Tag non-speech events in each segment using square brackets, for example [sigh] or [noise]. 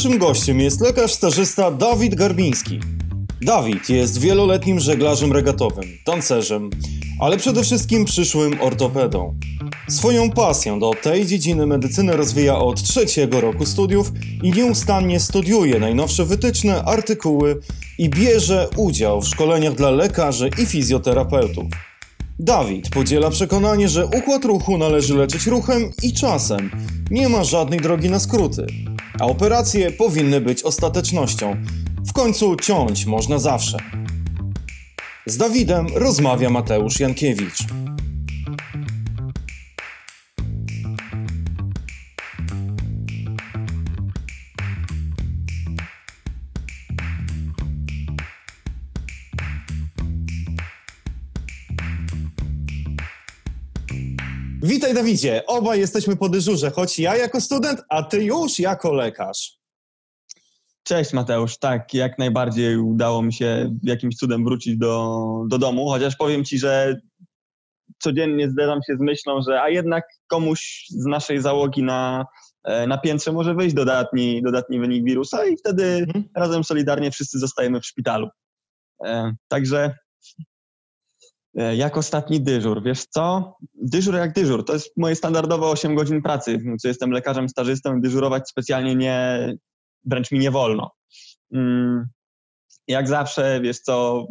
Dzisiejszym gościem jest lekarz stażysta Dawid Garbiński. Dawid jest wieloletnim żeglarzem regatowym, tancerzem, ale przede wszystkim przyszłym ortopedą. Swoją pasję do tej dziedziny medycyny rozwija od trzeciego roku studiów i nieustannie studiuje najnowsze wytyczne, artykuły i bierze udział w szkoleniach dla lekarzy i fizjoterapeutów. Dawid podziela przekonanie, że układ ruchu należy leczyć ruchem i czasem. Nie ma żadnej drogi na skróty, a operacje powinny być ostatecznością. W końcu ciąć można zawsze. Z Dawidem rozmawia Mateusz Jankiewicz. Witaj Dawidzie, obaj jesteśmy po dyżurze, choć ja jako student, a ty już jako lekarz. Cześć Mateusz, tak, jak najbardziej udało mi się jakimś cudem wrócić do, do domu, chociaż powiem Ci, że codziennie zderzam się z myślą, że a jednak komuś z naszej załogi na, e, na piętrze może wyjść dodatni, dodatni wynik wirusa i wtedy mhm. razem solidarnie wszyscy zostajemy w szpitalu. E, także jak ostatni dyżur, wiesz co? Dyżur jak dyżur, to jest moje standardowe 8 godzin pracy, co jestem lekarzem stażystą, dyżurować specjalnie nie, wręcz mi nie wolno. Mm, jak zawsze, wiesz co,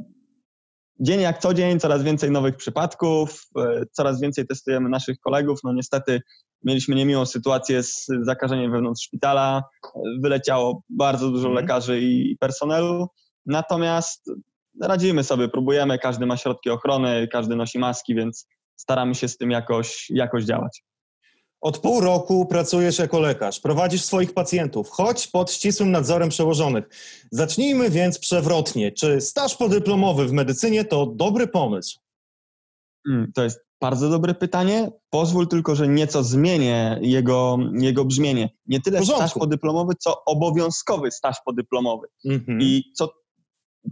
dzień jak co dzień, coraz więcej nowych przypadków, e, coraz więcej testujemy naszych kolegów. No niestety mieliśmy niemiłą sytuację z zakażeniem wewnątrz szpitala, wyleciało bardzo dużo mhm. lekarzy i personelu, natomiast radzimy sobie, próbujemy, każdy ma środki ochrony, każdy nosi maski, więc staramy się z tym jakoś, jakoś działać. Od pół roku pracujesz jako lekarz, prowadzisz swoich pacjentów, choć pod ścisłym nadzorem przełożonych. Zacznijmy więc przewrotnie. Czy staż podyplomowy w medycynie to dobry pomysł? Hmm, to jest bardzo dobre pytanie. Pozwól tylko, że nieco zmienię jego, jego brzmienie. Nie tyle staż podyplomowy, co obowiązkowy staż podyplomowy. Mhm. I co,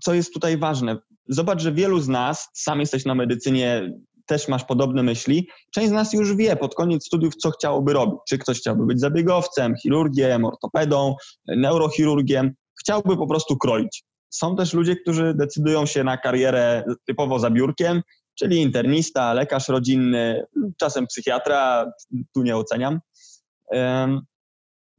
co jest tutaj ważne? Zobacz, że wielu z nas, sam jesteś na medycynie też masz podobne myśli. Część z nas już wie pod koniec studiów, co chciałoby robić. Czy ktoś chciałby być zabiegowcem, chirurgiem, ortopedą, neurochirurgiem. Chciałby po prostu kroić. Są też ludzie, którzy decydują się na karierę typowo za biurkiem, czyli internista, lekarz rodzinny, czasem psychiatra, tu nie oceniam.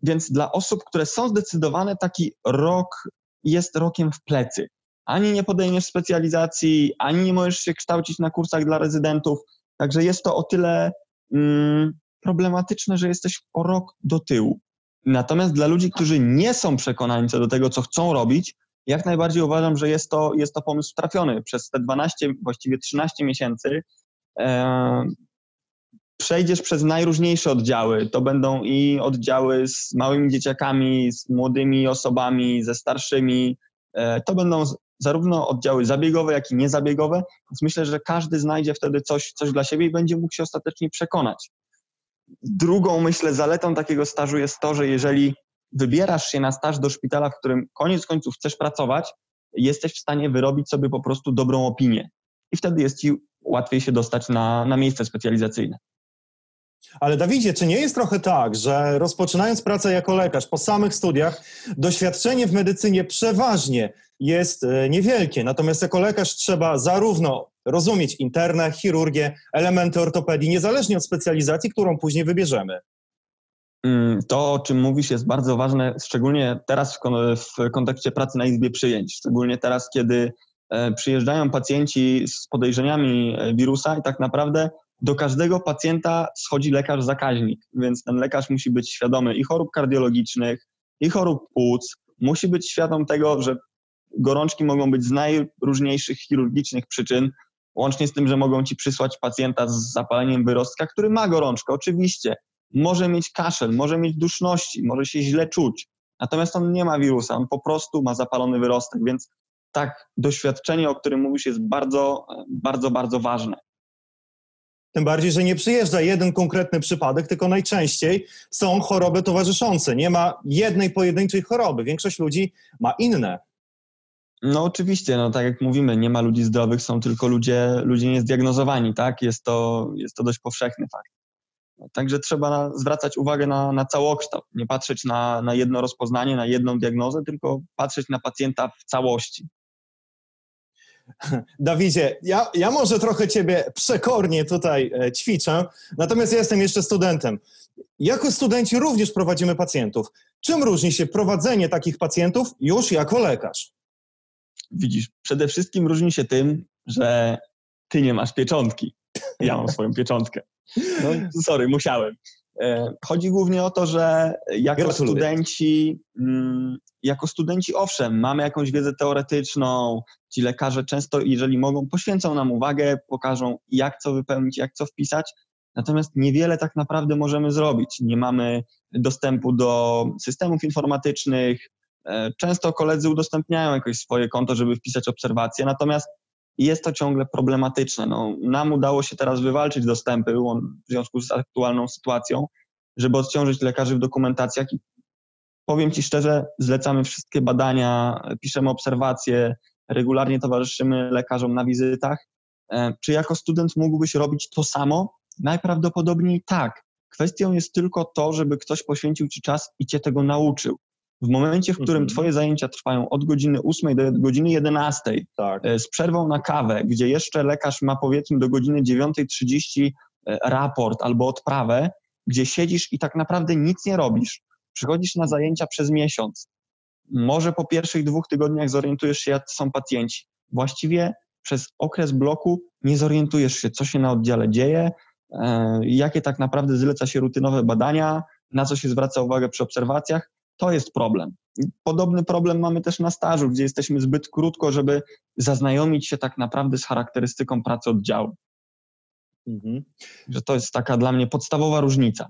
Więc dla osób, które są zdecydowane, taki rok jest rokiem w plecy ani nie podejmiesz specjalizacji, ani nie możesz się kształcić na kursach dla rezydentów. Także jest to o tyle mm, problematyczne, że jesteś o rok do tyłu. Natomiast dla ludzi, którzy nie są przekonani co do tego, co chcą robić, jak najbardziej uważam, że jest to, jest to pomysł trafiony. Przez te 12, właściwie 13 miesięcy e, przejdziesz przez najróżniejsze oddziały. To będą i oddziały z małymi dzieciakami, z młodymi osobami, ze starszymi. E, to będą zarówno oddziały zabiegowe, jak i niezabiegowe, więc myślę, że każdy znajdzie wtedy coś, coś dla siebie i będzie mógł się ostatecznie przekonać. Drugą, myślę, zaletą takiego stażu jest to, że jeżeli wybierasz się na staż do szpitala, w którym koniec końców chcesz pracować, jesteś w stanie wyrobić sobie po prostu dobrą opinię. I wtedy jest ci łatwiej się dostać na, na miejsce specjalizacyjne. Ale Dawidzie, czy nie jest trochę tak, że rozpoczynając pracę jako lekarz po samych studiach, doświadczenie w medycynie przeważnie jest e, niewielkie, natomiast jako lekarz trzeba zarówno rozumieć internę, chirurgię, elementy ortopedii, niezależnie od specjalizacji, którą później wybierzemy. Mm, to, o czym mówisz, jest bardzo ważne, szczególnie teraz w kontekście pracy na izbie przyjęć, szczególnie teraz, kiedy e, przyjeżdżają pacjenci z podejrzeniami e, wirusa i tak naprawdę do każdego pacjenta schodzi lekarz zakaźnik, więc ten lekarz musi być świadomy i chorób kardiologicznych, i chorób płuc, musi być świadom tego, że gorączki mogą być z najróżniejszych chirurgicznych przyczyn, łącznie z tym, że mogą ci przysłać pacjenta z zapaleniem wyrostka, który ma gorączkę, oczywiście. Może mieć kaszel, może mieć duszności, może się źle czuć. Natomiast on nie ma wirusa, on po prostu ma zapalony wyrostek, więc tak, doświadczenie, o którym mówisz, jest bardzo, bardzo, bardzo ważne. Tym bardziej, że nie przyjeżdża jeden konkretny przypadek, tylko najczęściej są choroby towarzyszące. Nie ma jednej pojedynczej choroby. Większość ludzi ma inne. No oczywiście, no tak jak mówimy, nie ma ludzi zdrowych, są tylko ludzie, ludzie niezdiagnozowani, tak? Jest to, jest to dość powszechny fakt. Także trzeba zwracać uwagę na, na całokształt, nie patrzeć na, na jedno rozpoznanie, na jedną diagnozę, tylko patrzeć na pacjenta w całości. [laughs] Dawidzie, ja, ja może trochę ciebie przekornie tutaj e, ćwiczę, natomiast ja jestem jeszcze studentem. Jako studenci również prowadzimy pacjentów. Czym różni się prowadzenie takich pacjentów już jako lekarz? Widzisz, przede wszystkim różni się tym, że ty nie masz pieczątki. Ja mam swoją pieczątkę. No, sorry, musiałem. E, chodzi głównie o to, że jako Gratuluję. studenci, mm, jako studenci, owszem, mamy jakąś wiedzę teoretyczną, ci lekarze często, jeżeli mogą, poświęcą nam uwagę, pokażą, jak co wypełnić, jak co wpisać, natomiast niewiele tak naprawdę możemy zrobić. Nie mamy dostępu do systemów informatycznych. E, często koledzy udostępniają jakoś swoje konto, żeby wpisać obserwacje, natomiast jest to ciągle problematyczne. No, nam udało się teraz wywalczyć dostępy w związku z aktualną sytuacją, żeby odciążyć lekarzy w dokumentacjach i powiem Ci szczerze, zlecamy wszystkie badania, piszemy obserwacje, regularnie towarzyszymy lekarzom na wizytach. E, czy jako student mógłbyś robić to samo? Najprawdopodobniej tak. Kwestią jest tylko to, żeby ktoś poświęcił Ci czas i Cię tego nauczył. W momencie, w którym mhm. Twoje zajęcia trwają od godziny 8 do godziny 11, tak. E, z przerwą na kawę, gdzie jeszcze lekarz ma powiedzmy do godziny 9.30 e, raport albo odprawę, gdzie siedzisz i tak naprawdę nic nie robisz, przychodzisz na zajęcia przez miesiąc, może po pierwszych dwóch tygodniach zorientujesz się, jak są pacjenci. Właściwie przez okres bloku nie zorientujesz się, co się na oddziale dzieje, e, jakie tak naprawdę zleca się rutynowe badania, na co się zwraca uwagę przy obserwacjach. To jest problem. Podobny problem mamy też na stażu, gdzie jesteśmy zbyt krótko, żeby zaznajomić się tak naprawdę z charakterystyką pracy oddziału. Mhm. Że to jest taka dla mnie podstawowa różnica.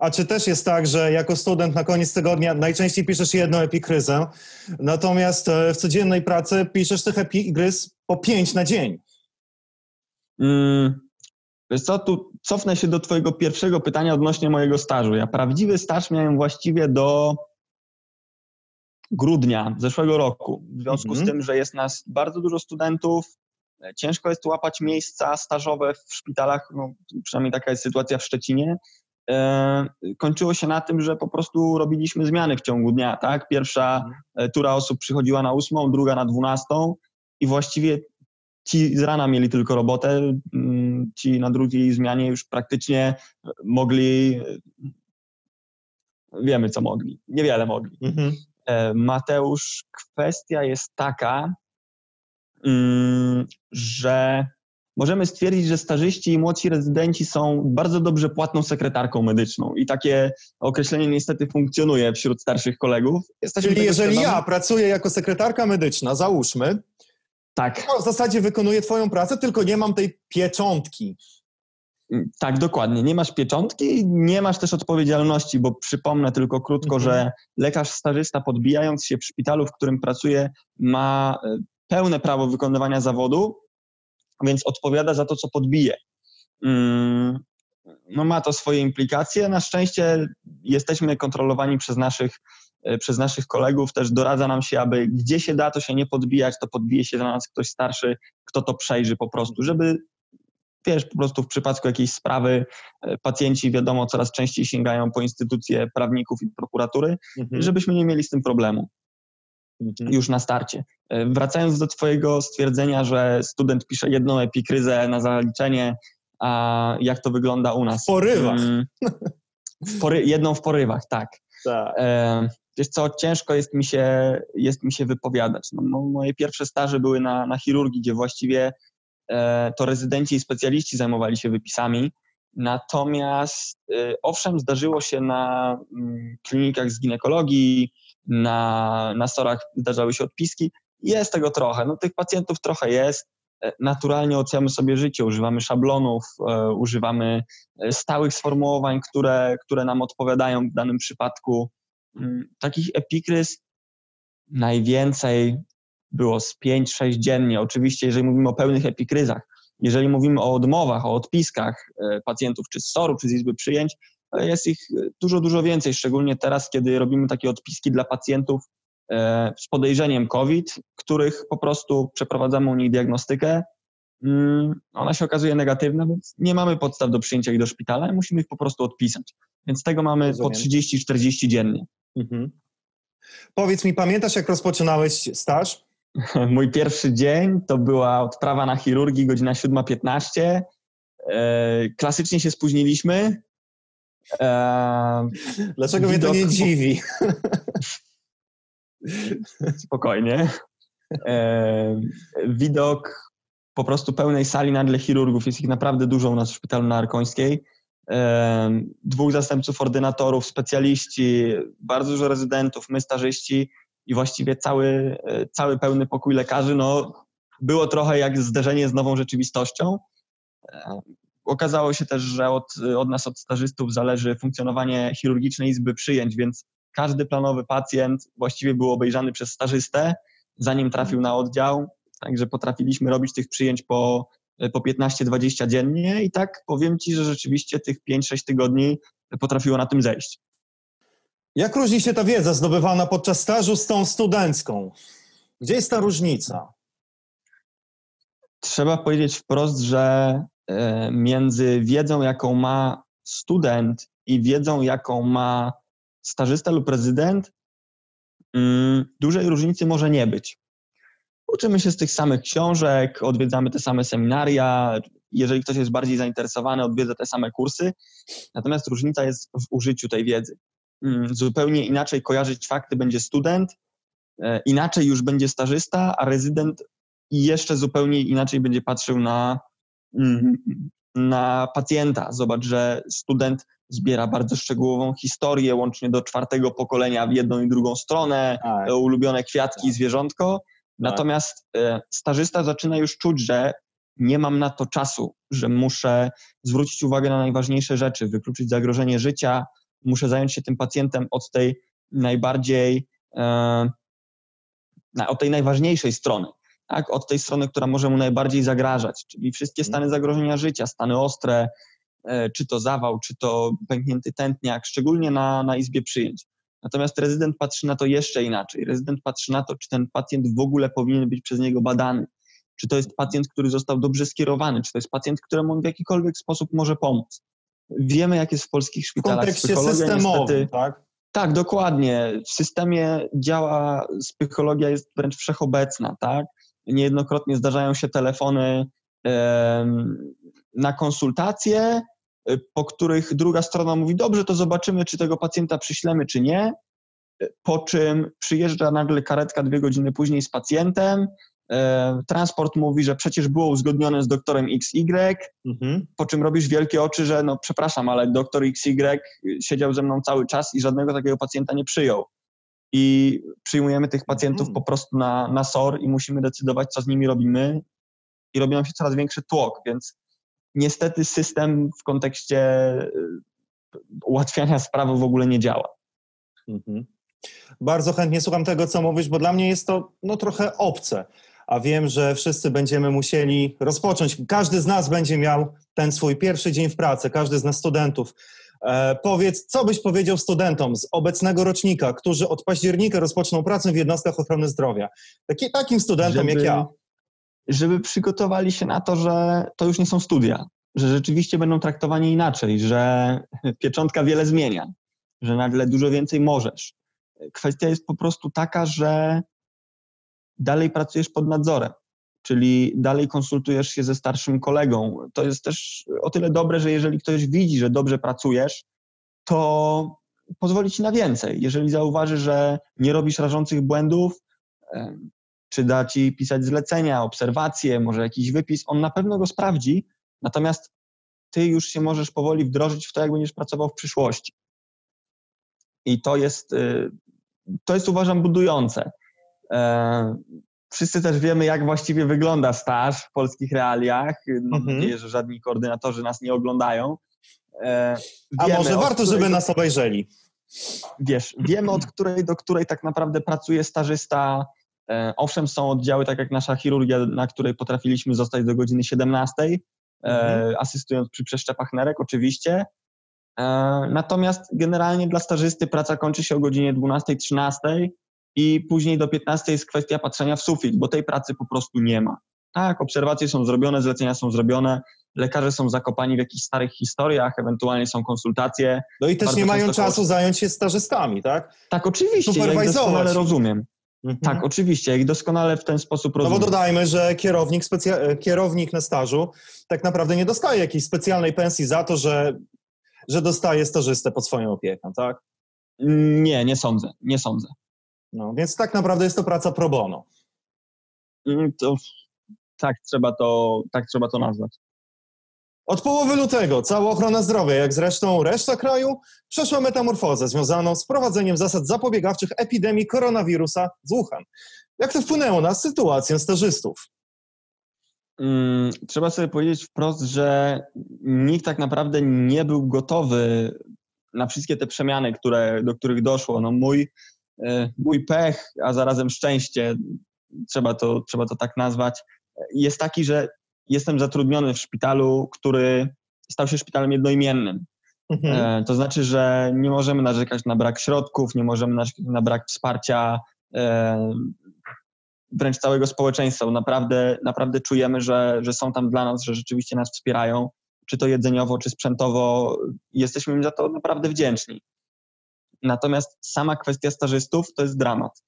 A czy też jest tak, że jako student na koniec tygodnia najczęściej piszesz jedną epikryzę, natomiast e, w codziennej pracy piszesz tych epikryz po pięć na dzień? Mm, wiesz co, tu cofnę się do twojego pierwszego pytania odnośnie mojego stażu. Ja prawdziwy staż miałem właściwie do grudnia zeszłego roku. W związku -hmm. z tym, że jest nas bardzo dużo studentów, e, ciężko jest łapać miejsca stażowe w szpitalach, no, przynajmniej taka jest sytuacja w Szczecinie, E, kończyło się na tym, że po prostu robiliśmy zmiany w ciągu dnia, tak? Pierwsza mhm. e, tura osób przychodziła na ósmą, druga na dwunastą i właściwie ci z rana mieli tylko robotę, ci na drugiej zmianie już praktycznie mogli, wiemy co mogli, niewiele mogli. Mhm. E, Mateusz, kwestia jest taka, mm, że możemy stwierdzić, że stażyści i młodsi rezydenci są bardzo dobrze płatną sekretarką medyczną i takie określenie niestety funkcjonuje wśród starszych kolegów. Jesteśmy Czyli jeżeli świadomi. ja pracuję jako sekretarka medyczna, załóżmy, tak. to w zasadzie wykonuję twoją pracę, tylko nie mam tej pieczątki. Mm, tak, dokładnie. Nie masz pieczątki, nie masz też odpowiedzialności, bo przypomnę tylko krótko, mhm. że lekarz stażysta podbijając się w szpitalu, w którym pracuje, ma e, pełne prawo wykonywania zawodu, więc odpowiada za to, co podbije. Mm, no ma to swoje implikacje. Na szczęście jesteśmy kontrolowani przez naszych, przez naszych kolegów. Też doradza nam się, aby gdzie się da, to się nie podbijać, to podbije się dla nas ktoś starszy, kto to przejrzy po prostu, żeby wiesz, po prostu w przypadku jakiejś sprawy e, pacjenci, wiadomo, coraz częściej sięgają po instytucje prawników i prokuratury, mhm. żebyśmy nie mieli z tym problemu. Mhm. już na starcie. E, wracając do Twojego stwierdzenia, że student pisze jedną epikryzę na zaliczenie, a jak to wygląda u nas? W porywach. Mm, w pory, jedną w porywach, tak. tak. E, wiesz co, ciężko jest mi się, jest mi się wypowiadać. No, moje pierwsze staże były na, na chirurgii, gdzie właściwie e, to rezydenci i specjaliści zajmowali się wypisami. Natomiast e, owszem, zdarzyło się na mm, klinikach z ginekologii, na, na storach zdarzały się odpiski. Jest tego trochę. No, tych pacjentów trochę jest. E, naturalnie oceniamy sobie życie, używamy szablonów, e, używamy e, stałych sformułowań, które, które nam odpowiadają w danym przypadku. Mm, takich epikryz najwięcej było z 5-6 dziennie. Oczywiście, jeżeli mówimy o pełnych epikryzach, jeżeli mówimy o odmowach, o odpiskach pacjentów czy z SOR-u, czy z izby przyjęć, jest ich dużo, dużo więcej, szczególnie teraz, kiedy robimy takie odpiski dla pacjentów e, z podejrzeniem COVID, których po prostu przeprowadzamy u nich diagnostykę mm, ona się okazuje negatywna, więc nie mamy podstaw do przyjęcia ich do szpitala, musimy ich po prostu odpisać. Więc tego mamy Rozumiem. po 30-40 dziennie. Mhm. Powiedz mi, pamiętasz jak rozpoczynałeś staż? [laughs] Mój pierwszy dzień to była odprawa na chirurgii, godzina 7.15. E, klasycznie się spóźniliśmy. E, Dlaczego widok... mnie to nie dziwi? [laughs] Spokojnie. E, widok po prostu pełnej sali nagle chirurgów, jest ich naprawdę dużo u nas w szpitalu na Arkońskiej. Dwóch zastępców ordynatorów, specjaliści, bardzo dużo rezydentów, my stażyści i właściwie cały, cały pełny pokój lekarzy. No, było trochę jak zderzenie z nową rzeczywistością. Okazało się też, że od, od nas, od stażystów, zależy funkcjonowanie chirurgicznej izby przyjęć, więc każdy planowy pacjent właściwie był obejrzany przez stażystę, zanim trafił na oddział. Także potrafiliśmy robić tych przyjęć po, po 15-20 dziennie i tak powiem Ci, że rzeczywiście tych 5-6 tygodni potrafiło na tym zejść. Jak różni się ta wiedza zdobywana podczas stażu z tą studencką? Gdzie jest ta różnica? Trzeba powiedzieć wprost, że E, między wiedzą, jaką ma student i wiedzą, jaką ma stażysta lub prezydent, mm, dużej różnicy może nie być. Uczymy się z tych samych książek, odwiedzamy te same seminaria. Jeżeli ktoś jest bardziej zainteresowany, odwiedza te same kursy. Natomiast różnica jest w użyciu tej wiedzy. Mm, zupełnie inaczej kojarzyć fakty będzie student, e, inaczej już będzie stażysta, a rezydent jeszcze zupełnie inaczej będzie patrzył na Mhm. na pacjenta. Zobacz, że student zbiera bardzo szczegółową historię, łącznie do czwartego pokolenia w jedną i drugą stronę, tak. ulubione kwiatki, tak. zwierzątko. Tak. Natomiast e, stażysta zaczyna już czuć, że nie mam na to czasu, że muszę zwrócić uwagę na najważniejsze rzeczy, wykluczyć zagrożenie życia, muszę zająć się tym pacjentem od tej najbardziej, e, od tej najważniejszej strony tak, od tej strony, która może mu najbardziej zagrażać, czyli wszystkie stany zagrożenia życia, stany ostre, e, czy to zawał, czy to pęknięty tętniak, szczególnie na, na izbie przyjęć. Natomiast rezydent patrzy na to jeszcze inaczej. Rezydent patrzy na to, czy ten pacjent w ogóle powinien być przez niego badany, czy to jest pacjent, który został dobrze skierowany, czy to jest pacjent, któremu on w jakikolwiek sposób może pomóc. Wiemy, jak jest w polskich szpitalach. W kontekście systemowym, niestety, tak? Tak, dokładnie. W systemie działa, psychologia jest wręcz wszechobecna, tak? Niejednokrotnie zdarzają się telefony na konsultacje, po których druga strona mówi: Dobrze, to zobaczymy, czy tego pacjenta przyślemy, czy nie. Po czym przyjeżdża nagle karetka dwie godziny później z pacjentem. Transport mówi, że przecież było uzgodnione z doktorem XY, mhm. po czym robisz wielkie oczy, że no przepraszam, ale doktor XY siedział ze mną cały czas i żadnego takiego pacjenta nie przyjął i przyjmujemy tych pacjentów mhm. po prostu na, na SOR i musimy decydować, co z nimi robimy i robi nam się coraz większy tłok, więc niestety system w kontekście y, ułatwiania sprawy w ogóle nie działa. Mhm. Bardzo chętnie słucham tego, co mówisz, bo dla mnie jest to no, trochę obce, a wiem, że wszyscy będziemy musieli rozpocząć. Każdy z nas będzie miał ten swój pierwszy dzień w pracy, każdy z nas studentów E, powiedz, co byś powiedział studentom z obecnego rocznika, którzy od października rozpoczną pracę w jednostkach ochrony zdrowia? Taki, takim studentom żeby, jak ja. Żeby przygotowali się na to, że to już nie są studia, że rzeczywiście będą traktowani inaczej, że pieczątka wiele zmienia, że nagle dużo więcej możesz. Kwestia jest po prostu taka, że dalej pracujesz pod nadzorem czyli dalej konsultujesz się ze starszym kolegą. To jest też o tyle dobre, że jeżeli ktoś widzi, że dobrze pracujesz, to pozwoli ci na więcej. Jeżeli zauważy, że nie robisz rażących błędów, czy da ci pisać zlecenia, obserwacje, może jakiś wypis, on na pewno go sprawdzi, natomiast ty już się możesz powoli wdrożyć w to, jak będziesz pracował w przyszłości. I to jest, y, to jest uważam budujące. E, Wszyscy też wiemy, jak właściwie wygląda staż w polskich realiach. Mam mhm. nadzieję, że żadni koordynatorzy nas nie oglądają. E, wiemy, A może warto, żeby nas obejrzeli? Wiesz, wiemy od której do której tak naprawdę pracuje stażysta. E, owszem, są oddziały, tak jak nasza chirurgia, na której potrafiliśmy zostać do godziny 17, e, mhm. asystując przy przeszczepach nerek oczywiście. Natomiast generalnie dla stażysty praca kończy się o godzinie 12-13 i później do 15 jest kwestia patrzenia w sufit, bo tej pracy po prostu nie ma. Tak, obserwacje są zrobione, zlecenia są zrobione, lekarze są zakopani w jakichś starych historiach, ewentualnie są konsultacje. No i też Bardzo nie mają czasu zająć się stażystami, tak? Tak, oczywiście, ja doskonale rozumiem. Mhm. Tak, oczywiście, ich doskonale w ten sposób No rozumiem. bo dodajmy, że kierownik, specja- kierownik na stażu tak naprawdę nie dostaje jakiejś specjalnej pensji za to, że, że dostaje stażystę pod swoją opieką, tak? Nie, nie sądzę, nie sądzę. No, więc tak naprawdę jest to praca pro bono. Mm, To, tak, trzeba to, tak trzeba to nazwać. Od połowy lutego cała ochrona zdrowia, jak zresztą reszta kraju, przeszła metamorfozę związaną z wprowadzeniem zasad zapobiegawczych epidemii koronawirusa z Wuhan. Jak to wpłynęło na sytuację stażystów? Mm, Trzeba sobie powiedzieć wprost, że nikt tak naprawdę nie był gotowy na wszystkie te przemiany, które, do których doszło. No mój, e, mój pech, a zarazem szczęście, trzeba to, trzeba to tak nazwać, jest taki, że jestem zatrudniony w szpitalu, który stał się szpitalem jednoimiennym. Mhm. E, To znaczy, że nie możemy narzekać na brak środków, nie możemy narzekać na brak wsparcia e, wręcz całego społeczeństwa. Naprawdę, naprawdę czujemy, że, że są tam dla nas, że rzeczywiście nas wspierają, czy to jedzeniowo, czy sprzętowo. Jesteśmy im za to naprawdę wdzięczni. Natomiast sama kwestia stażystów to jest dramat.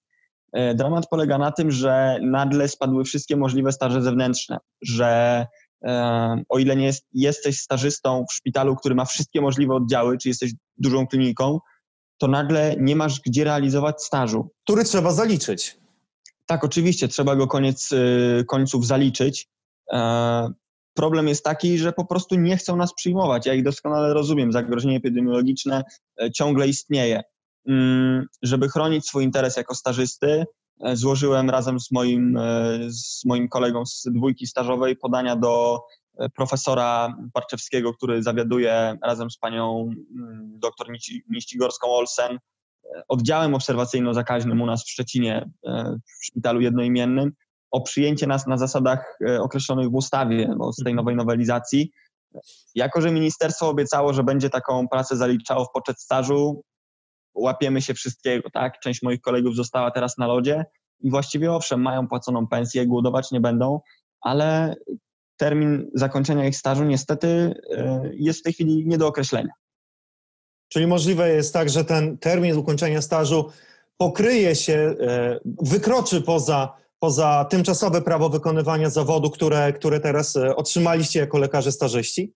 E, Dramat polega na tym, że nagle spadły wszystkie możliwe staże zewnętrzne, że e, o ile nie jest, jesteś stażystą w szpitalu, który ma wszystkie możliwe oddziały, czy jesteś dużą kliniką, to nagle nie masz gdzie realizować stażu. Który trzeba zaliczyć. Tak, oczywiście, trzeba go koniec y, końców zaliczyć. E, Problem jest taki, że po prostu nie chcą nas przyjmować. Ja ich doskonale rozumiem. Zagrożenie epidemiologiczne e, ciągle istnieje. Mm, Żeby chronić swój interes jako stażysty, e, złożyłem razem z moim, e, z moim kolegą z dwójki stażowej podania do e, profesora Parczewskiego, który zawiaduje razem z panią mm, doktor Nici- Niścigorską-Olsen oddziałem obserwacyjno-zakaźnym u nas w Szczecinie, w szpitalu jednoimiennym, o przyjęcie nas na zasadach określonych w ustawie, bo z tej nowej nowelizacji. Jako, że ministerstwo obiecało, że będzie taką pracę zaliczało w poczet stażu, łapiemy się wszystkiego, tak? Część moich kolegów została teraz na lodzie i właściwie owszem, mają płaconą pensję, głodować nie będą, ale termin zakończenia ich stażu niestety e, jest w tej chwili nie do określenia. Czyli możliwe jest tak, że ten termin ukończenia stażu pokryje się, e, wykroczy poza, poza tymczasowe prawo wykonywania zawodu, które, które teraz e, otrzymaliście jako lekarze stażyści?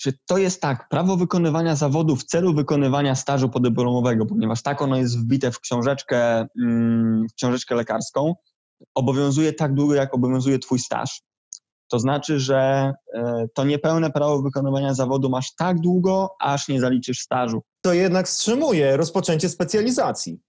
Czy to jest tak, prawo wykonywania zawodu w celu wykonywania stażu podyplomowego, ponieważ tak ono jest wbite w książeczkę, mm, w książeczkę lekarską, obowiązuje tak długo, jak obowiązuje twój staż. To znaczy, że e, to niepełne prawo wykonywania zawodu masz tak długo, aż nie zaliczysz stażu. To jednak wstrzymuje rozpoczęcie specjalizacji.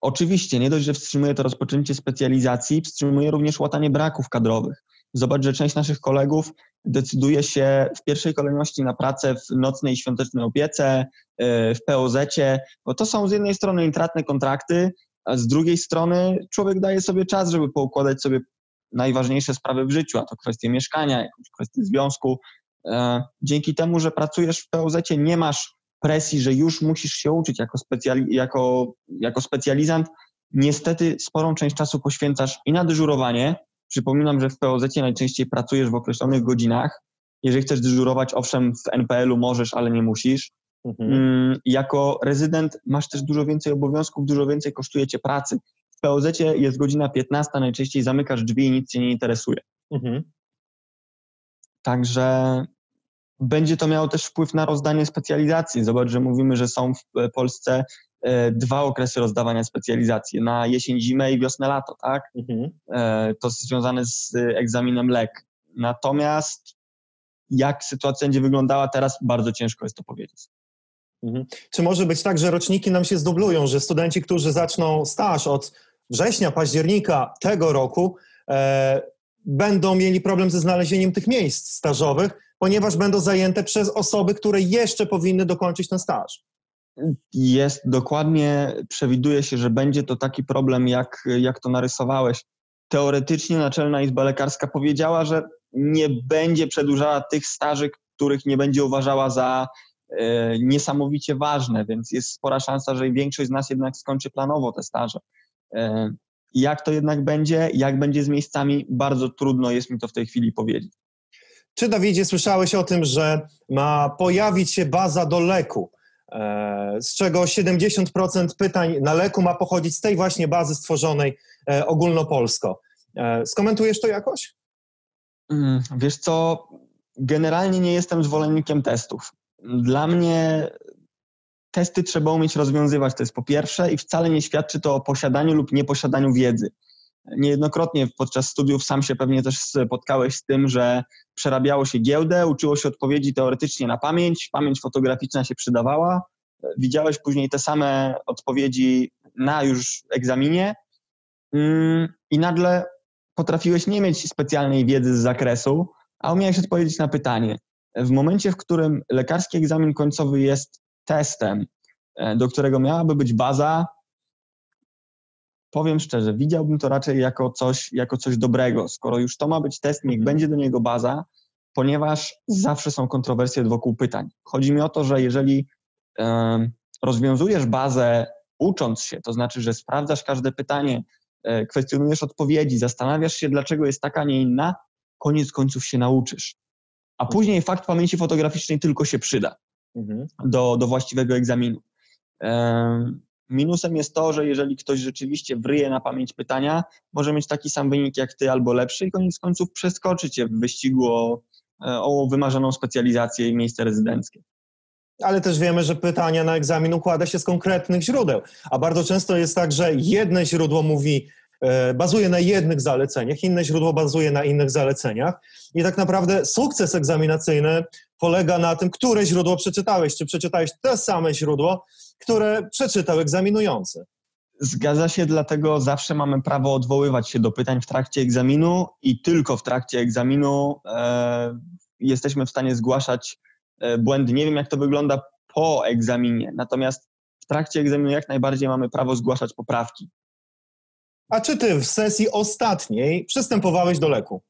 Oczywiście, nie dość, że wstrzymuje to rozpoczęcie specjalizacji, wstrzymuje również łatanie braków kadrowych. Zobacz, że część naszych kolegów decyduje się w pierwszej kolejności na pracę w nocnej i świątecznej opiece, e, w POZ-cie, bo to są z jednej strony intratne kontrakty, a z drugiej strony człowiek daje sobie czas, żeby poukładać sobie najważniejsze sprawy w życiu, a to kwestie mieszkania, jakąś kwestię związku. E, Dzięki temu, że pracujesz w POZ-cie, nie masz presji, że już musisz się uczyć jako, specjali- jako, jako specjalizant. Niestety sporą część czasu poświęcasz i na dyżurowanie. Przypominam, że w POZ najczęściej pracujesz w określonych godzinach. Jeżeli chcesz dyżurować, owszem, w NPL-u możesz, ale nie musisz. Mhm. Mm, Jako rezydent masz też dużo więcej obowiązków, dużo więcej kosztuje cię pracy. W POZ jest godzina 15, najczęściej zamykasz drzwi i nic cię nie interesuje. Mhm. Także będzie to miało też wpływ na rozdanie specjalizacji. Zobacz, że mówimy, że są w Polsce dwa okresy rozdawania specjalizacji, na jesień, zimę i wiosnę, lato, tak? Mhm. E, To związane z e, egzaminem LEK. Natomiast jak sytuacja będzie wyglądała teraz, bardzo ciężko jest to powiedzieć. Mhm. Czy może być tak, że roczniki nam się zdublują, że studenci, którzy zaczną staż od września, października tego roku, e, będą mieli problem ze znalezieniem tych miejsc stażowych, ponieważ będą zajęte przez osoby, które jeszcze powinny dokończyć ten staż? Jest dokładnie, przewiduje się, że będzie to taki problem, jak, jak to narysowałeś. Teoretycznie Naczelna Izba Lekarska powiedziała, że nie będzie przedłużała tych staży, których nie będzie uważała za e, niesamowicie ważne, więc jest spora szansa, że większość z nas jednak skończy planowo te staże. E, Jak to jednak będzie, jak będzie z miejscami, bardzo trudno jest mi to w tej chwili powiedzieć. Czy Dawidzie słyszałeś o tym, że ma pojawić się baza do leku, z czego 70% pytań na leku ma pochodzić z tej właśnie bazy stworzonej e, ogólnopolsko? E, skomentujesz to jakoś? Mm, wiesz co, generalnie nie jestem zwolennikiem testów. Dla mnie testy trzeba umieć rozwiązywać, to jest po pierwsze, i wcale nie świadczy to o posiadaniu lub nieposiadaniu wiedzy. Niejednokrotnie podczas studiów sam się pewnie też spotkałeś z tym, że przerabiało się giełdę, uczyło się odpowiedzi teoretycznie na pamięć, pamięć fotograficzna się przydawała, widziałeś później te same odpowiedzi na już egzaminie mm, i nagle potrafiłeś nie mieć specjalnej wiedzy z zakresu, a umiałeś odpowiedzieć na pytanie. W momencie, w którym lekarski egzamin końcowy jest testem, e, do którego miałaby być baza, powiem szczerze, widziałbym to raczej jako coś, jako coś dobrego. Skoro już to ma być test, niech mhm. będzie do niego baza, ponieważ zawsze są kontrowersje wokół pytań. Chodzi mi o to, że jeżeli rozwiązujesz bazę ucząc się, to znaczy, że sprawdzasz każde pytanie, e, kwestionujesz odpowiedzi, zastanawiasz się, dlaczego jest taka, a nie inna, koniec końców się nauczysz. A później fakt pamięci fotograficznej tylko się przyda mhm. do, do właściwego egzaminu. Minusem jest to, że jeżeli ktoś rzeczywiście wryje na pamięć pytania, może mieć taki sam wynik jak ty albo lepszy i koniec końców przeskoczy cię w wyścigu o, o wymarzoną specjalizację i miejsce rezydenckie. Ale też wiemy, że pytania na egzamin układa się z konkretnych źródeł, a bardzo często jest tak, że jedno źródło mówi, e, bazuje na jednych zaleceniach, inne źródło bazuje na innych zaleceniach i tak naprawdę sukces egzaminacyjny polega na tym, które źródło przeczytałeś. Czy przeczytałeś te same źródło, które przeczytał egzaminujący. Zgadza się, dlatego zawsze mamy prawo odwoływać się do pytań w trakcie egzaminu i tylko w trakcie egzaminu e, jesteśmy w stanie zgłaszać e, błędy. Nie wiem, jak to wygląda po egzaminie, natomiast w trakcie egzaminu jak najbardziej mamy prawo zgłaszać poprawki. A czy ty w sesji ostatniej przystępowałeś do leku?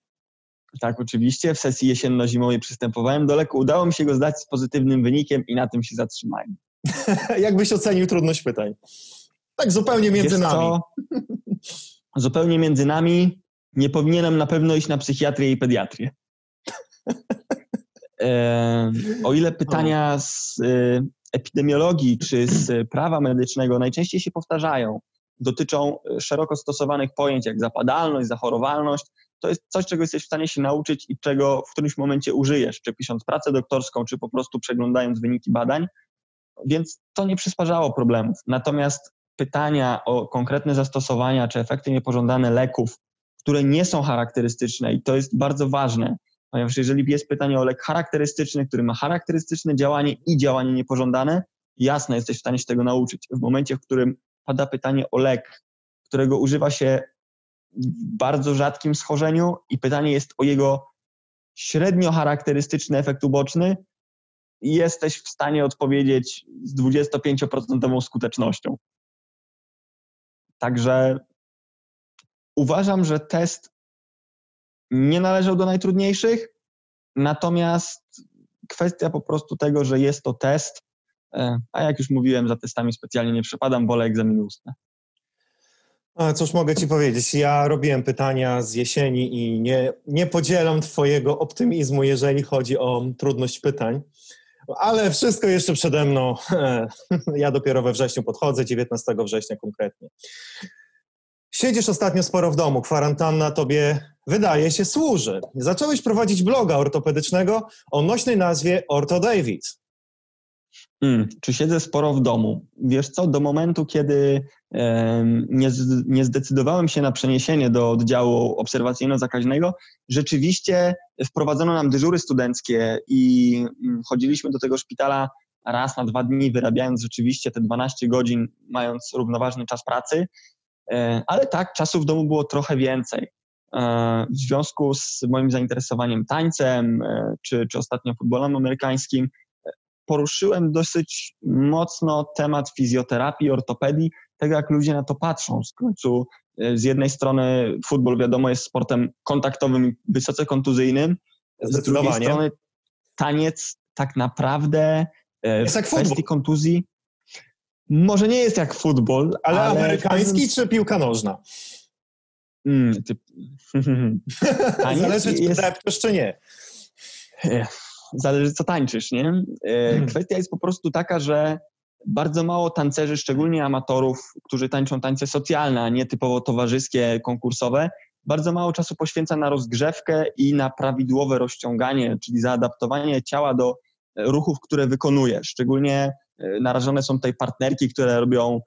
Tak, oczywiście. W sesji jesienno-zimowej przystępowałem do leku. Udało mi się go zdać z pozytywnym wynikiem i na tym się zatrzymałem. [laughs] Jak byś ocenił trudność pytań? Tak zupełnie między nami. Co? Zupełnie między nami. Nie powinienem na pewno iść na psychiatrię i pediatrię. [laughs] E, o ile pytania z e, epidemiologii czy z prawa medycznego najczęściej się powtarzają, dotyczą szeroko stosowanych pojęć jak zapadalność, zachorowalność, to jest coś, czego jesteś w stanie się nauczyć i czego w którymś momencie użyjesz, czy pisząc pracę doktorską, czy po prostu przeglądając wyniki badań, więc to nie przysparzało problemów. Natomiast pytania o konkretne zastosowania czy efekty niepożądane leków, które nie są charakterystyczne i to jest bardzo ważne, ponieważ jeżeli jest pytanie o lek charakterystyczny, który ma charakterystyczne działanie i działanie niepożądane, jasne, jesteś w stanie się tego nauczyć. W momencie, w którym pada pytanie o lek, którego używa się w bardzo rzadkim schorzeniu i pytanie jest o jego średnio charakterystyczny efekt uboczny, jesteś w stanie odpowiedzieć z 25% skutecznością. Także uważam, że test nie należał do najtrudniejszych, natomiast kwestia po prostu tego, że jest to test, e, a jak już mówiłem, za testami specjalnie nie przepadam, wolę egzaminy ustne. A cóż mogę Ci powiedzieć? Ja robiłem pytania z jesieni i nie, nie podzielam Twojego optymizmu, jeżeli chodzi o trudność pytań. Ale wszystko jeszcze przede mną. [laughs] Ja dopiero we wrześniu podchodzę, 19 września konkretnie. Siedzisz ostatnio sporo w domu, kwarantanna tobie wydaje się służy. Zacząłeś prowadzić bloga ortopedycznego o nośnej nazwie Orto David. Hmm, czy siedzę sporo w domu? Wiesz co, do momentu, kiedy nie, nie zdecydowałem się na przeniesienie do oddziału obserwacyjno-zakaźnego, rzeczywiście wprowadzono nam dyżury studenckie i mm, chodziliśmy do tego szpitala raz na dwa dni, wyrabiając rzeczywiście te 12 godzin, mając równoważny czas pracy. E, ale tak, czasu w domu było trochę więcej. E, w związku z moim zainteresowaniem tańcem, e, czy, czy ostatnio futbolem amerykańskim, poruszyłem dosyć mocno temat fizjoterapii, ortopedii, tego jak ludzie na to patrzą. W końcu z jednej strony futbol wiadomo jest sportem kontaktowym i wysoce kontuzyjnym, z drugiej strony taniec tak naprawdę jest jak kwestii futbol. kontuzji może nie jest jak futbol, ale, ale amerykański czy piłka nożna? Mm, ty... [laughs] [laughs] Zależy, czy jest... czy nie. Zależy, co tańczysz, nie? E, hmm. Kwestia jest po prostu taka, że bardzo mało tancerzy, szczególnie amatorów, którzy tańczą tańce socjalne, a nie typowo towarzyskie, konkursowe, bardzo mało czasu poświęca na rozgrzewkę i na prawidłowe rozciąganie, czyli zaadaptowanie ciała do e, ruchów, które wykonuje. Szczególnie e, narażone są tutaj partnerki, które robią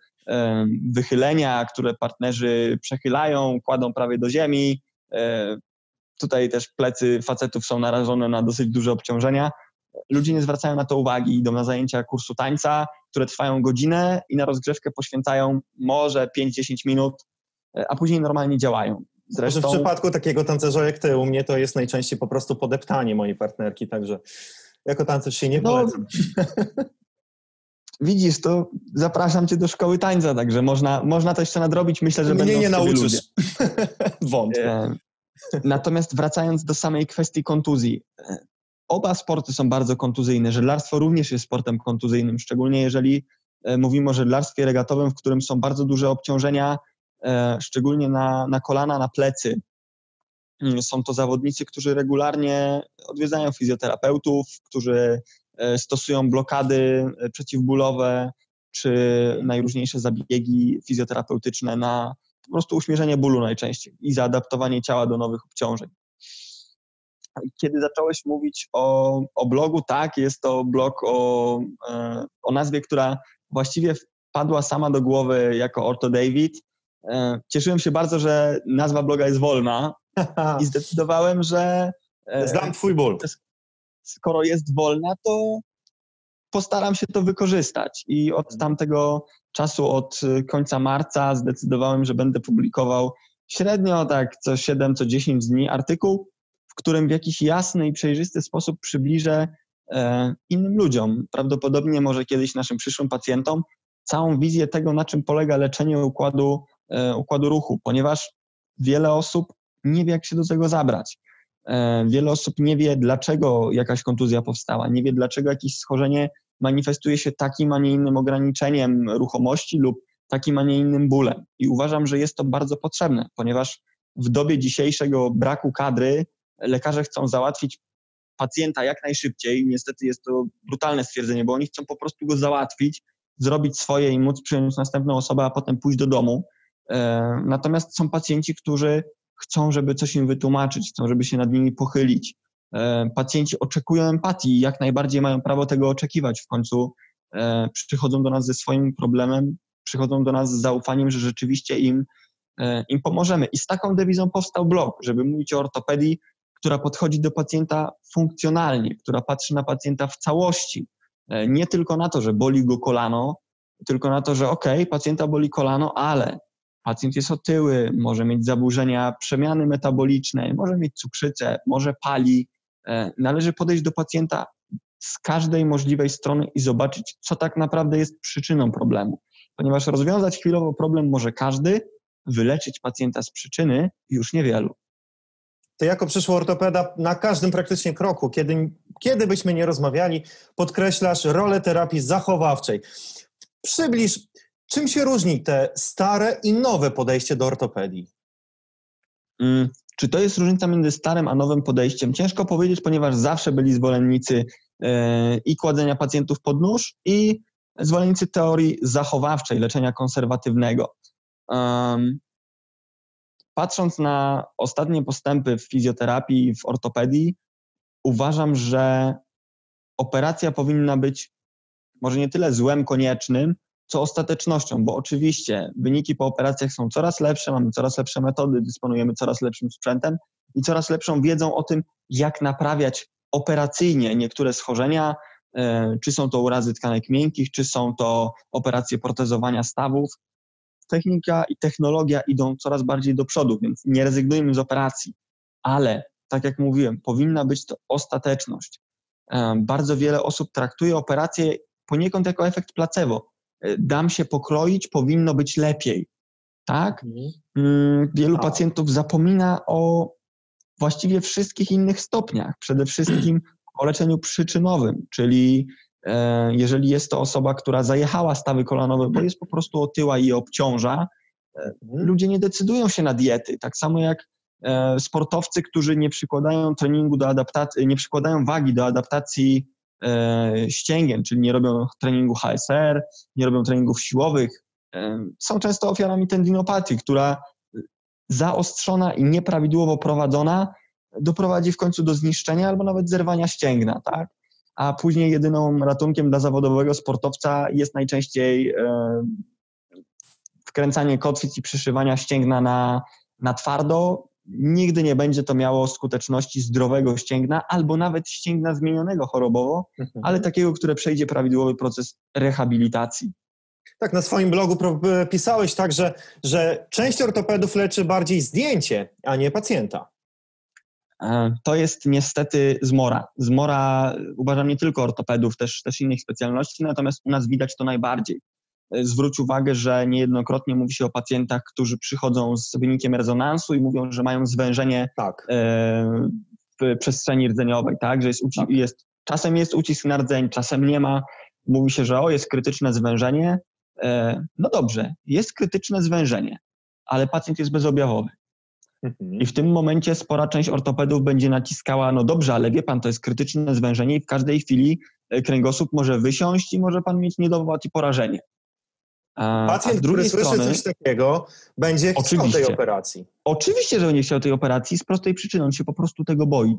wychylenia, które partnerzy przechylają, kładą prawie do ziemi. E, tutaj też plecy facetów są narażone na dosyć duże obciążenia. Ludzie nie zwracają na to uwagi, idą na zajęcia kursu tańca, które trwają godzinę i na rozgrzewkę poświęcają może 5-10 minut, a później normalnie działają. Zresztą... W przypadku takiego tancerza jak ty, u mnie to jest najczęściej po prostu podeptanie mojej partnerki, także jako tancerz się nie no, polecam. [laughs] Widzisz, to zapraszam cię do szkoły tańca, także można, można to jeszcze nadrobić. Myślę, że Mnie będą nie nauczysz. [laughs] Wątpię. Natomiast wracając do samej kwestii kontuzji. E, oba sporty są bardzo kontuzyjne. Żeglarstwo również jest sportem kontuzyjnym, szczególnie jeżeli e, mówimy o żeglarstwie regatowym, w którym są bardzo duże obciążenia E, szczególnie na, na kolana, na plecy. Mm, są to zawodnicy, którzy regularnie odwiedzają fizjoterapeutów, którzy stosują blokady przeciwbólowe czy najróżniejsze zabiegi fizjoterapeutyczne na po prostu uśmierzenie bólu najczęściej i zaadaptowanie ciała do nowych obciążeń. Kiedy zacząłeś mówić o, o blogu, tak, jest to blog o, o nazwie, która właściwie wpadła sama do głowy jako Orto David. E, cieszyłem się bardzo, że nazwa bloga jest wolna [laughs] i zdecydowałem, że... E, Znam twój ból. Skoro jest wolna, to postaram się to wykorzystać i od mhm. tamtego czasu, od końca marca zdecydowałem, że będę publikował średnio tak co 7, co 10 dni artykuł, w którym w jakiś jasny i przejrzysty sposób przybliżę e, innym ludziom, prawdopodobnie może kiedyś naszym przyszłym pacjentom, całą wizję tego, na czym polega leczenie układu E, układu ruchu, ponieważ wiele osób nie wie, jak się do tego zabrać. E, wiele osób nie wie, dlaczego jakaś kontuzja powstała, nie wie, dlaczego jakieś schorzenie manifestuje się takim, a nie innym ograniczeniem ruchomości lub takim, a nie innym bólem. I uważam, że jest to bardzo potrzebne, ponieważ w dobie dzisiejszego braku kadry lekarze chcą załatwić pacjenta jak najszybciej. Niestety jest to brutalne stwierdzenie, bo oni chcą po prostu go załatwić, zrobić swoje i móc przyjąć następną osobę, a potem pójść do domu. E, natomiast są pacjenci, którzy chcą, żeby coś im wytłumaczyć, chcą, żeby się nad nimi pochylić. E, pacjenci oczekują empatii i jak najbardziej mają prawo tego oczekiwać. W końcu e, przychodzą do nas ze swoim problemem, przychodzą do nas z zaufaniem, że rzeczywiście im, im pomożemy. I z taką dewizą powstał blog, żeby mówić o ortopedii, która podchodzi do pacjenta funkcjonalnie, która patrzy na pacjenta w całości. Nie tylko na to, że boli go kolano, tylko na to, że ok, pacjenta boli kolano, ale pacjent jest otyły, może mieć zaburzenia przemiany metabolicznej, może mieć cukrzycę, może pali. E, należy podejść do pacjenta z każdej możliwej strony i zobaczyć, co tak naprawdę jest przyczyną problemu. Ponieważ rozwiązać chwilowo problem może każdy, wyleczyć pacjenta z przyczyny już niewielu. To jako przyszły ortopeda na każdym praktycznie kroku, kiedy, kiedy byśmy nie rozmawiali, podkreślasz rolę terapii zachowawczej. Przybliż, Czym się różni te stare i nowe podejście do ortopedii? Mm, czy to jest różnica między starym a nowym podejściem? Ciężko powiedzieć, ponieważ zawsze byli zwolennicy e, i kładzenia pacjentów pod nóż, i zwolennicy teorii zachowawczej, leczenia konserwatywnego. Um, patrząc na ostatnie postępy w fizjoterapii, w ortopedii, uważam, że operacja powinna być może nie tyle złem koniecznym, co ostatecznością, bo oczywiście wyniki po operacjach są coraz lepsze, mamy coraz lepsze metody, dysponujemy coraz lepszym sprzętem i coraz lepszą wiedzą o tym, jak naprawiać operacyjnie niektóre schorzenia, e, czy są to urazy tkanek miękkich, czy są to operacje protezowania stawów. Technika i technologia idą coraz bardziej do przodu, więc nie rezygnujmy z operacji, ale tak jak mówiłem, powinna być to ostateczność. E, bardzo wiele osób traktuje operację poniekąd jako efekt placebo dam się pokroić, powinno być lepiej. Tak? Mhm. Mm, wielu pacjentów zapomina o właściwie wszystkich innych stopniach. Przede wszystkim o leczeniu przyczynowym, czyli e, jeżeli jest to osoba, która zajechała stawy kolanowe, bo jest po prostu otyła i obciąża, Mhm. Ludzie nie decydują się na diety, tak samo jak e, sportowcy, którzy nie przykładają treningu do adaptacji, nie przykładają wagi do adaptacji e, ścięgien, czyli nie robią treningu HSR, nie robią treningów siłowych, e, są często ofiarami tendinopatii, która zaostrzona i nieprawidłowo prowadzona doprowadzi w końcu do zniszczenia albo nawet zerwania ścięgna, tak? A później jedyną ratunkiem dla zawodowego sportowca jest najczęściej wkręcanie kotwic i przyszywania ścięgna na, na twardo, nigdy nie będzie to miało skuteczności zdrowego ścięgna albo nawet ścięgna zmienionego chorobowo, mhm. ale takiego, które przejdzie prawidłowy proces rehabilitacji. Tak, na swoim blogu pisałeś także, że część ortopedów leczy bardziej zdjęcie, a nie pacjenta. E, to jest niestety zmora. Zmora uważam nie tylko ortopedów, też, też innych specjalności, natomiast u nas widać to najbardziej. E, zwróć uwagę, że niejednokrotnie mówi się o pacjentach, którzy przychodzą z wynikiem rezonansu i mówią, że mają zwężenie tak. E, w przestrzeni rdzeniowej, tak? Że jest, tak. jest, czasem jest ucisk na rdzeń, czasem nie ma. Mówi się, że o, jest krytyczne zwężenie. E, no dobrze, jest krytyczne zwężenie, ale pacjent jest bezobjawowy. Mhm. I w tym momencie spora część ortopedów będzie naciskała, no dobrze, ale wie pan, to jest krytyczne zwężenie i w każdej chwili kręgosłup może wysiąść i może pan mieć niedowład i porażenie. Pacjent, który słyszy strony, coś takiego, będzie chciał tej operacji. Oczywiście, że będzie chciał tej operacji z prostej przyczyny. On się po prostu tego boi.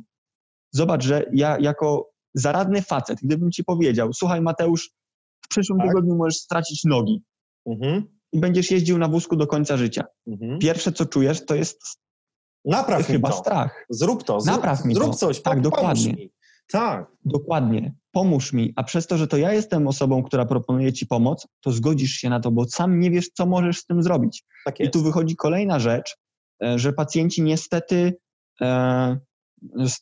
Zobacz, że ja jako zaradny facet, gdybym ci powiedział, słuchaj Mateusz, w przyszłym tak? tygodniu możesz stracić nogi mhm. i będziesz jeździł na wózku do końca życia. Mhm. Pierwsze, co czujesz, to jest Napraw chyba to. strach. Zrób to. Zrób, Napraw mi zrób to. coś. Tak, dokładnie. Mi. Tak. Dokładnie. Pomóż mi. A przez to, że to ja jestem osobą, która proponuje ci pomoc, to zgodzisz się na to, bo sam nie wiesz, co możesz z tym zrobić. Tak I tu wychodzi kolejna rzecz, e, że pacjenci niestety, e,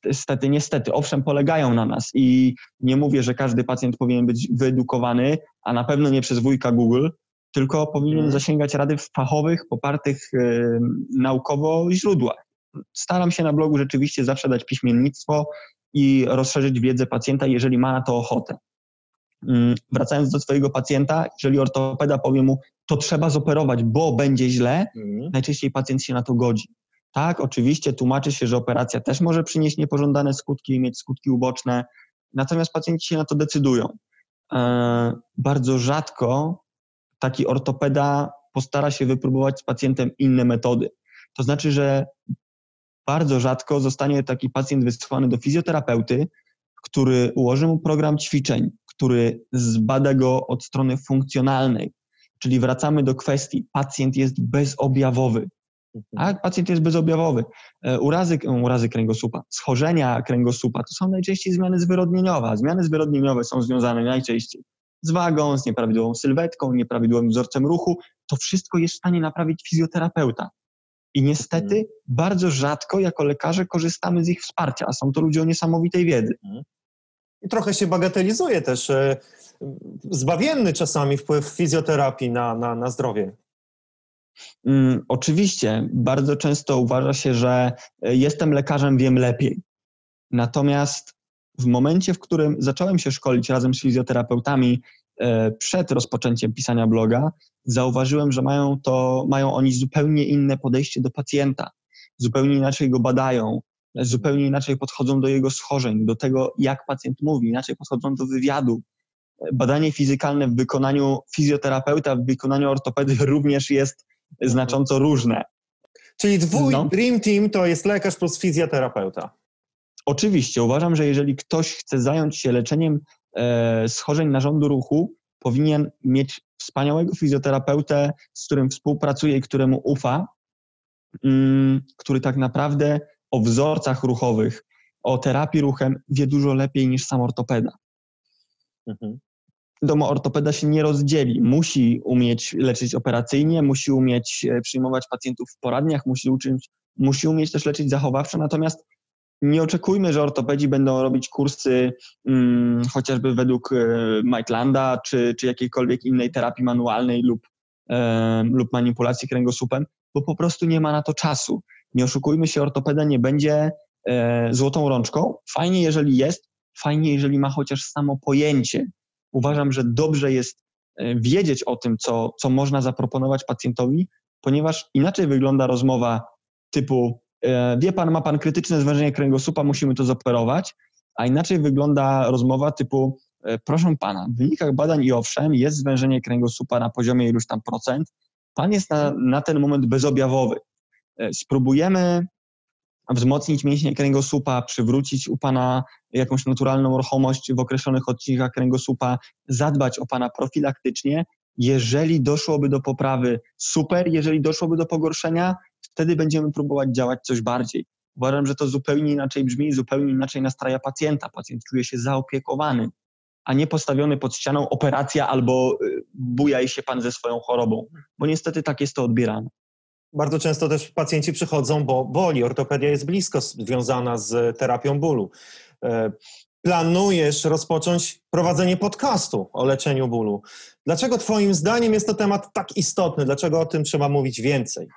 niestety, niestety, owszem, polegają na nas i nie mówię, że każdy pacjent powinien być wyedukowany, a na pewno nie przez wujka Google, tylko powinien hmm. zasięgać rady w fachowych, popartych e, naukowo źródłach. Staram się na blogu rzeczywiście zawsze dać piśmiennictwo, i rozszerzyć wiedzę pacjenta, jeżeli ma na to ochotę. Mm, wracając do swojego pacjenta, jeżeli ortopeda powie mu, to trzeba zoperować, bo będzie źle, mhm. najczęściej pacjent się na to godzi. Tak, oczywiście tłumaczy się, że operacja też może przynieść niepożądane skutki i mieć skutki uboczne, natomiast pacjenci się na to decydują. E, bardzo rzadko taki ortopeda postara się wypróbować z pacjentem inne metody. To znaczy, że bardzo rzadko zostanie taki pacjent wysłany do fizjoterapeuty, który ułoży mu program ćwiczeń, który zbada go od strony funkcjonalnej. Czyli wracamy do kwestii, pacjent jest bezobjawowy. Tak, pacjent jest bezobjawowy. E, urazy, urazy kręgosłupa, schorzenia kręgosłupa to są najczęściej zmiany zwyrodnieniowe. Zmiany zwyrodnieniowe są związane najczęściej z wagą, z nieprawidłową sylwetką, nieprawidłowym wzorcem ruchu. To wszystko jest w stanie naprawić fizjoterapeuta. I niestety mhm. bardzo rzadko jako lekarze korzystamy z ich wsparcia, a są to ludzie o niesamowitej wiedzy. Mhm. I trochę się bagatelizuje też e, zbawienny czasami wpływ fizjoterapii na, na, na zdrowie. Mm, oczywiście, bardzo często uważa się, że e, jestem lekarzem, wiem lepiej. Natomiast w momencie, w którym zacząłem się szkolić razem z fizjoterapeutami przed rozpoczęciem pisania bloga, zauważyłem, że mają, to, mają oni zupełnie inne podejście do pacjenta, zupełnie inaczej go badają, zupełnie inaczej podchodzą do jego schorzeń, do tego, jak pacjent mówi, inaczej podchodzą do wywiadu. Badanie fizykalne w wykonaniu fizjoterapeuta, w wykonaniu ortopedy [laughs] również jest znacząco różne. Czyli twój no. Dream Team to jest lekarz plus fizjoterapeuta. Oczywiście. Uważam, że jeżeli ktoś chce zająć się leczeniem E, schorzeń narządu ruchu powinien mieć wspaniałego fizjoterapeutę, z którym współpracuje i któremu ufa, mm, który tak naprawdę o wzorcach ruchowych, o terapii ruchem wie dużo lepiej niż sam ortopeda. Mhm. Domo ortopeda się nie rozdzieli. Musi umieć leczyć operacyjnie, musi umieć e, przyjmować pacjentów w poradniach, musi, uczyć, musi umieć też leczyć zachowawczo, natomiast nie oczekujmy, że ortopedzi będą robić kursy hmm, chociażby według Maitlanda czy, czy jakiejkolwiek innej terapii manualnej lub, e, lub manipulacji kręgosłupem, bo po prostu nie ma na to czasu. Nie oszukujmy się, ortopeda nie będzie e, złotą rączką. Fajnie, jeżeli jest, fajnie, jeżeli ma chociaż samo pojęcie. Uważam, że dobrze jest wiedzieć o tym, co, co można zaproponować pacjentowi, ponieważ inaczej wygląda rozmowa typu wie pan, ma pan krytyczne zwężenie kręgosłupa, musimy to zoperować, a inaczej wygląda rozmowa typu e, proszę pana, w wynikach badań i owszem, jest zwężenie kręgosłupa na poziomie iluś tam procent, pan jest na, na ten moment bezobjawowy. E, spróbujemy wzmocnić mięśnie kręgosłupa, przywrócić u Pana jakąś naturalną ruchomość w określonych odcinkach kręgosłupa, zadbać o Pana profilaktycznie. Jeżeli doszłoby do poprawy, super. Jeżeli doszłoby do pogorszenia, wtedy będziemy próbować działać coś bardziej. Uważam, że to zupełnie inaczej brzmi, zupełnie inaczej nastraja pacjenta. Pacjent czuje się zaopiekowany, a nie postawiony pod ścianą operacja albo y, bujaj się pan ze swoją chorobą, bo niestety tak jest to odbierane. Bardzo często też pacjenci przychodzą, bo boli. Ortopedia jest blisko związana z terapią bólu. E, planujesz rozpocząć prowadzenie podcastu o leczeniu bólu. Dlaczego Twoim zdaniem jest to temat tak istotny? Dlaczego o tym trzeba mówić więcej?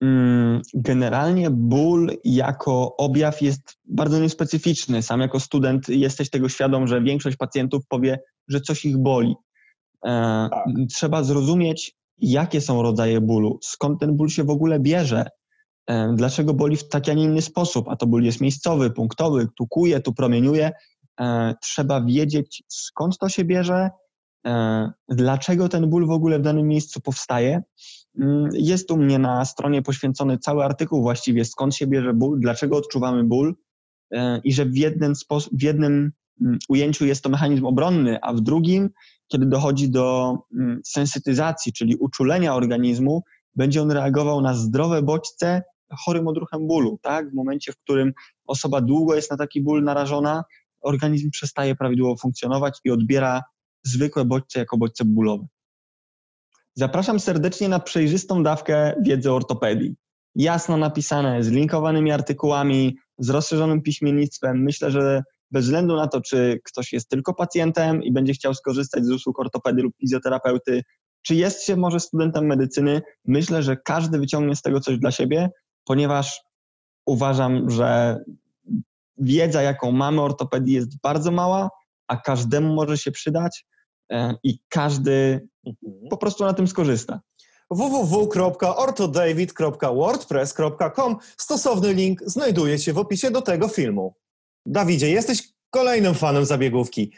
Mm, generalnie ból jako objaw jest bardzo niespecyficzny. Sam jako student jesteś tego świadom, że większość pacjentów powie, że coś ich boli. E, tak. Trzeba zrozumieć, jakie są rodzaje bólu, skąd ten ból się w ogóle bierze, e, dlaczego boli w taki, a nie inny sposób, a to ból jest miejscowy, punktowy, tu kuje, tu promieniuje. E, trzeba wiedzieć, skąd to się bierze, dlaczego ten ból w ogóle w danym miejscu powstaje. Mm, jest u mnie na stronie poświęcony cały artykuł właściwie, skąd się bierze ból, dlaczego odczuwamy ból i że w jednym, w jednym mm, ujęciu jest to mechanizm obronny, a w drugim kiedy dochodzi do mm, sensytyzacji, czyli uczulenia organizmu, będzie on reagował na zdrowe bodźce chorym odruchem bólu. Tak? W momencie, w którym osoba długo jest na taki ból narażona, organizm przestaje prawidłowo funkcjonować i odbiera zwykłe bodźce jako bodźce bólowe. Zapraszam serdecznie na przejrzystą dawkę wiedzy o ortopedii. Jasno napisane, z linkowanymi artykułami, z rozszerzonym piśmiennictwem. Myślę, że bez względu na to, czy ktoś jest tylko pacjentem i będzie chciał skorzystać z usług ortopedy lub fizjoterapeuty, czy jest się może studentem medycyny, myślę, że każdy wyciągnie z tego coś dla siebie, ponieważ uważam, że wiedza, jaką mamy ortopedii jest bardzo mała, a każdemu może się przydać i każdy mhm. po prostu na tym skorzysta www.ortodavid.wordpress.com Stosowny link znajduje się w opisie do tego filmu. Dawidzie, jesteś kolejnym fanem zabiegówki.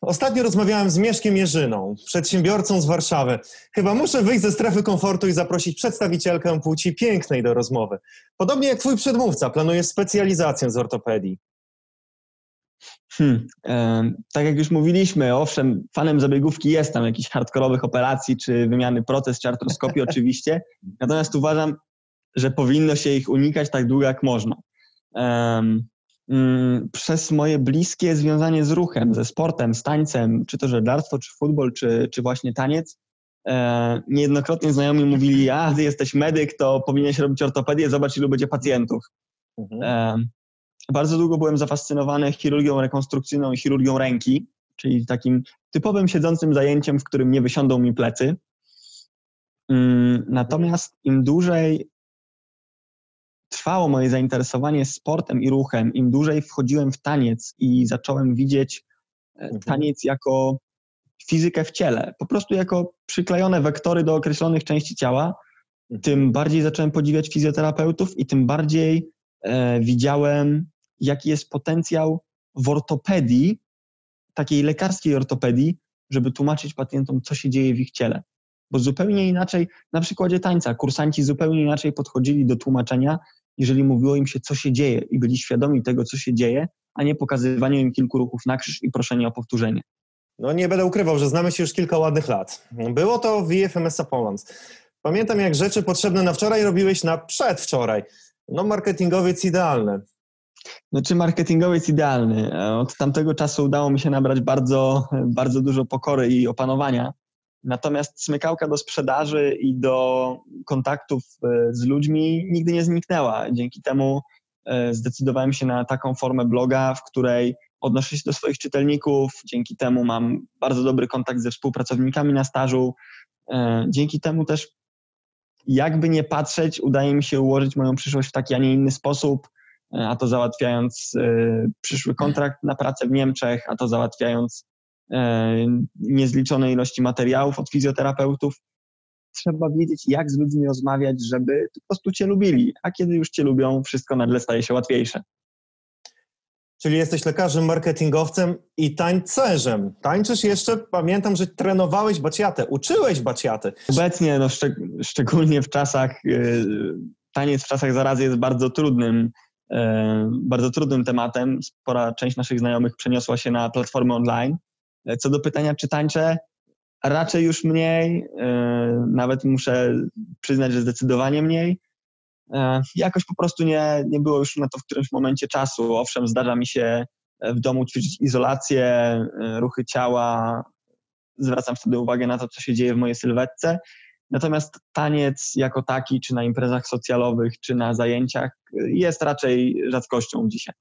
Ostatnio rozmawiałem z Mieszkiem Jerzyną, przedsiębiorcą z Warszawy. Chyba muszę wyjść ze strefy komfortu i zaprosić przedstawicielkę płci pięknej do rozmowy. Podobnie jak twój przedmówca, planuje specjalizację z ortopedii. Hmm, tak jak już mówiliśmy, owszem, fanem zabiegówki jestem, jakichś hardkorowych operacji, czy wymiany protez, czy artroskopii [laughs] oczywiście, natomiast uważam, że powinno się ich unikać tak długo jak można. Mm, przez moje bliskie związanie z ruchem, ze sportem, z tańcem, czy to żeglarstwo, czy futbol, czy, czy właśnie taniec, e, niejednokrotnie znajomi mówili, a ty jesteś medyk, to powinieneś robić ortopedię, zobacz ilu będzie pacjentów. Mhm. E, bardzo długo byłem zafascynowany chirurgią rekonstrukcyjną i chirurgią ręki, czyli takim typowym siedzącym zajęciem, w którym nie wysiądą mi plecy. Mm, natomiast im dłużej trwało moje zainteresowanie sportem i ruchem, im dłużej wchodziłem w taniec i zacząłem widzieć e, mhm. taniec jako fizykę w ciele, po prostu jako przyklejone wektory do określonych części ciała, mhm. tym bardziej zacząłem podziwiać fizjoterapeutów i tym bardziej e, widziałem, jaki jest potencjał w ortopedii, takiej lekarskiej ortopedii, żeby tłumaczyć pacjentom, co się dzieje w ich ciele. Bo zupełnie inaczej, na przykładzie tańca, kursanci zupełnie inaczej podchodzili do tłumaczenia jeżeli mówiło im się, co się dzieje i byli świadomi tego, co się dzieje, a nie pokazywanie im kilku ruchów na krzyż i proszenie o powtórzenie. No nie będę ukrywał, że znamy się już kilka ładnych lat. Było to w IFMS Poland. Pamiętam, jak rzeczy potrzebne na wczoraj robiłeś na przedwczoraj. No marketingowiec idealny. No czy marketingowiec idealny? Od tamtego czasu udało mi się nabrać bardzo, bardzo dużo pokory i opanowania. Natomiast smykałka do sprzedaży i do kontaktów e, z ludźmi nigdy nie zniknęła. Dzięki temu e, zdecydowałem się na taką formę bloga, w której odnoszę się do swoich czytelników. Dzięki temu mam bardzo dobry kontakt ze współpracownikami na stażu. E, dzięki temu też, jakby nie patrzeć, udaje mi się ułożyć moją przyszłość w taki, a nie inny sposób. A to załatwiając przyszły kontrakt na pracę w Niemczech, a to załatwiając E, niezliczone ilości materiałów od fizjoterapeutów. trzeba wiedzieć, jak z ludźmi rozmawiać, żeby po prostu cię lubili. A kiedy już cię lubią, wszystko nagle staje się łatwiejsze. Czyli jesteś lekarzem, marketingowcem i tańcerzem. Tańczysz jeszcze, pamiętam, że trenowałeś baciatę, uczyłeś baciaty. Obecnie, no, szczeg szczególnie w czasach, yy, taniec w czasach zarazy jest bardzo trudnym, bardzo trudnym tematem. Spora część naszych znajomych przeniosła się na platformy online. Co do pytania, czy tańczę, raczej już mniej, yy, nawet muszę przyznać, że zdecydowanie mniej. E, jakoś po prostu nie, nie było już na to w którymś momencie czasu. Owszem, zdarza mi się e, w domu ćwiczyć izolację, e, ruchy ciała, zwracam wtedy uwagę na to, co się dzieje w mojej sylwetce. Natomiast taniec jako taki, czy na imprezach socjalowych, czy na zajęciach, jest raczej rzadkością dzisiaj.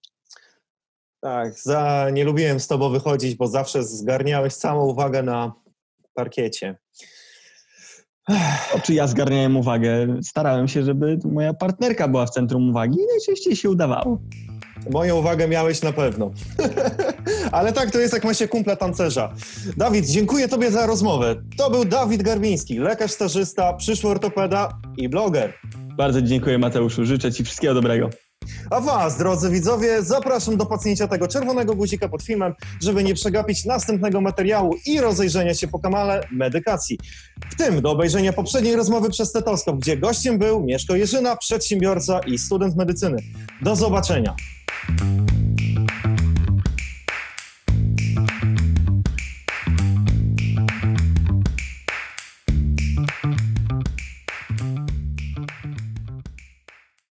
Tak, za, nie lubiłem z tobą wychodzić, bo zawsze zgarniałeś całą uwagę na parkiecie. O, czy ja zgarniałem uwagę? Starałem się, żeby moja partnerka była w centrum uwagi i najczęściej się udawało. Moją uwagę miałeś na pewno. [laughs] Ale tak to jest, jak ma się kumple tancerza. Dawid, dziękuję Tobie za rozmowę. To był Dawid Garbiński, lekarz stażysta, przyszły ortopeda i bloger. Bardzo dziękuję Mateuszu, życzę Ci wszystkiego dobrego. A Was, drodzy widzowie, zapraszam do pacjenta tego czerwonego guzika pod filmem, żeby nie przegapić następnego materiału i rozejrzenia się po kanale Medykacji. W tym do obejrzenia poprzedniej rozmowy przez Stetoskop, gdzie gościem był Mieszko Jerzyna, przedsiębiorca i student medycyny. Do zobaczenia. Thank you.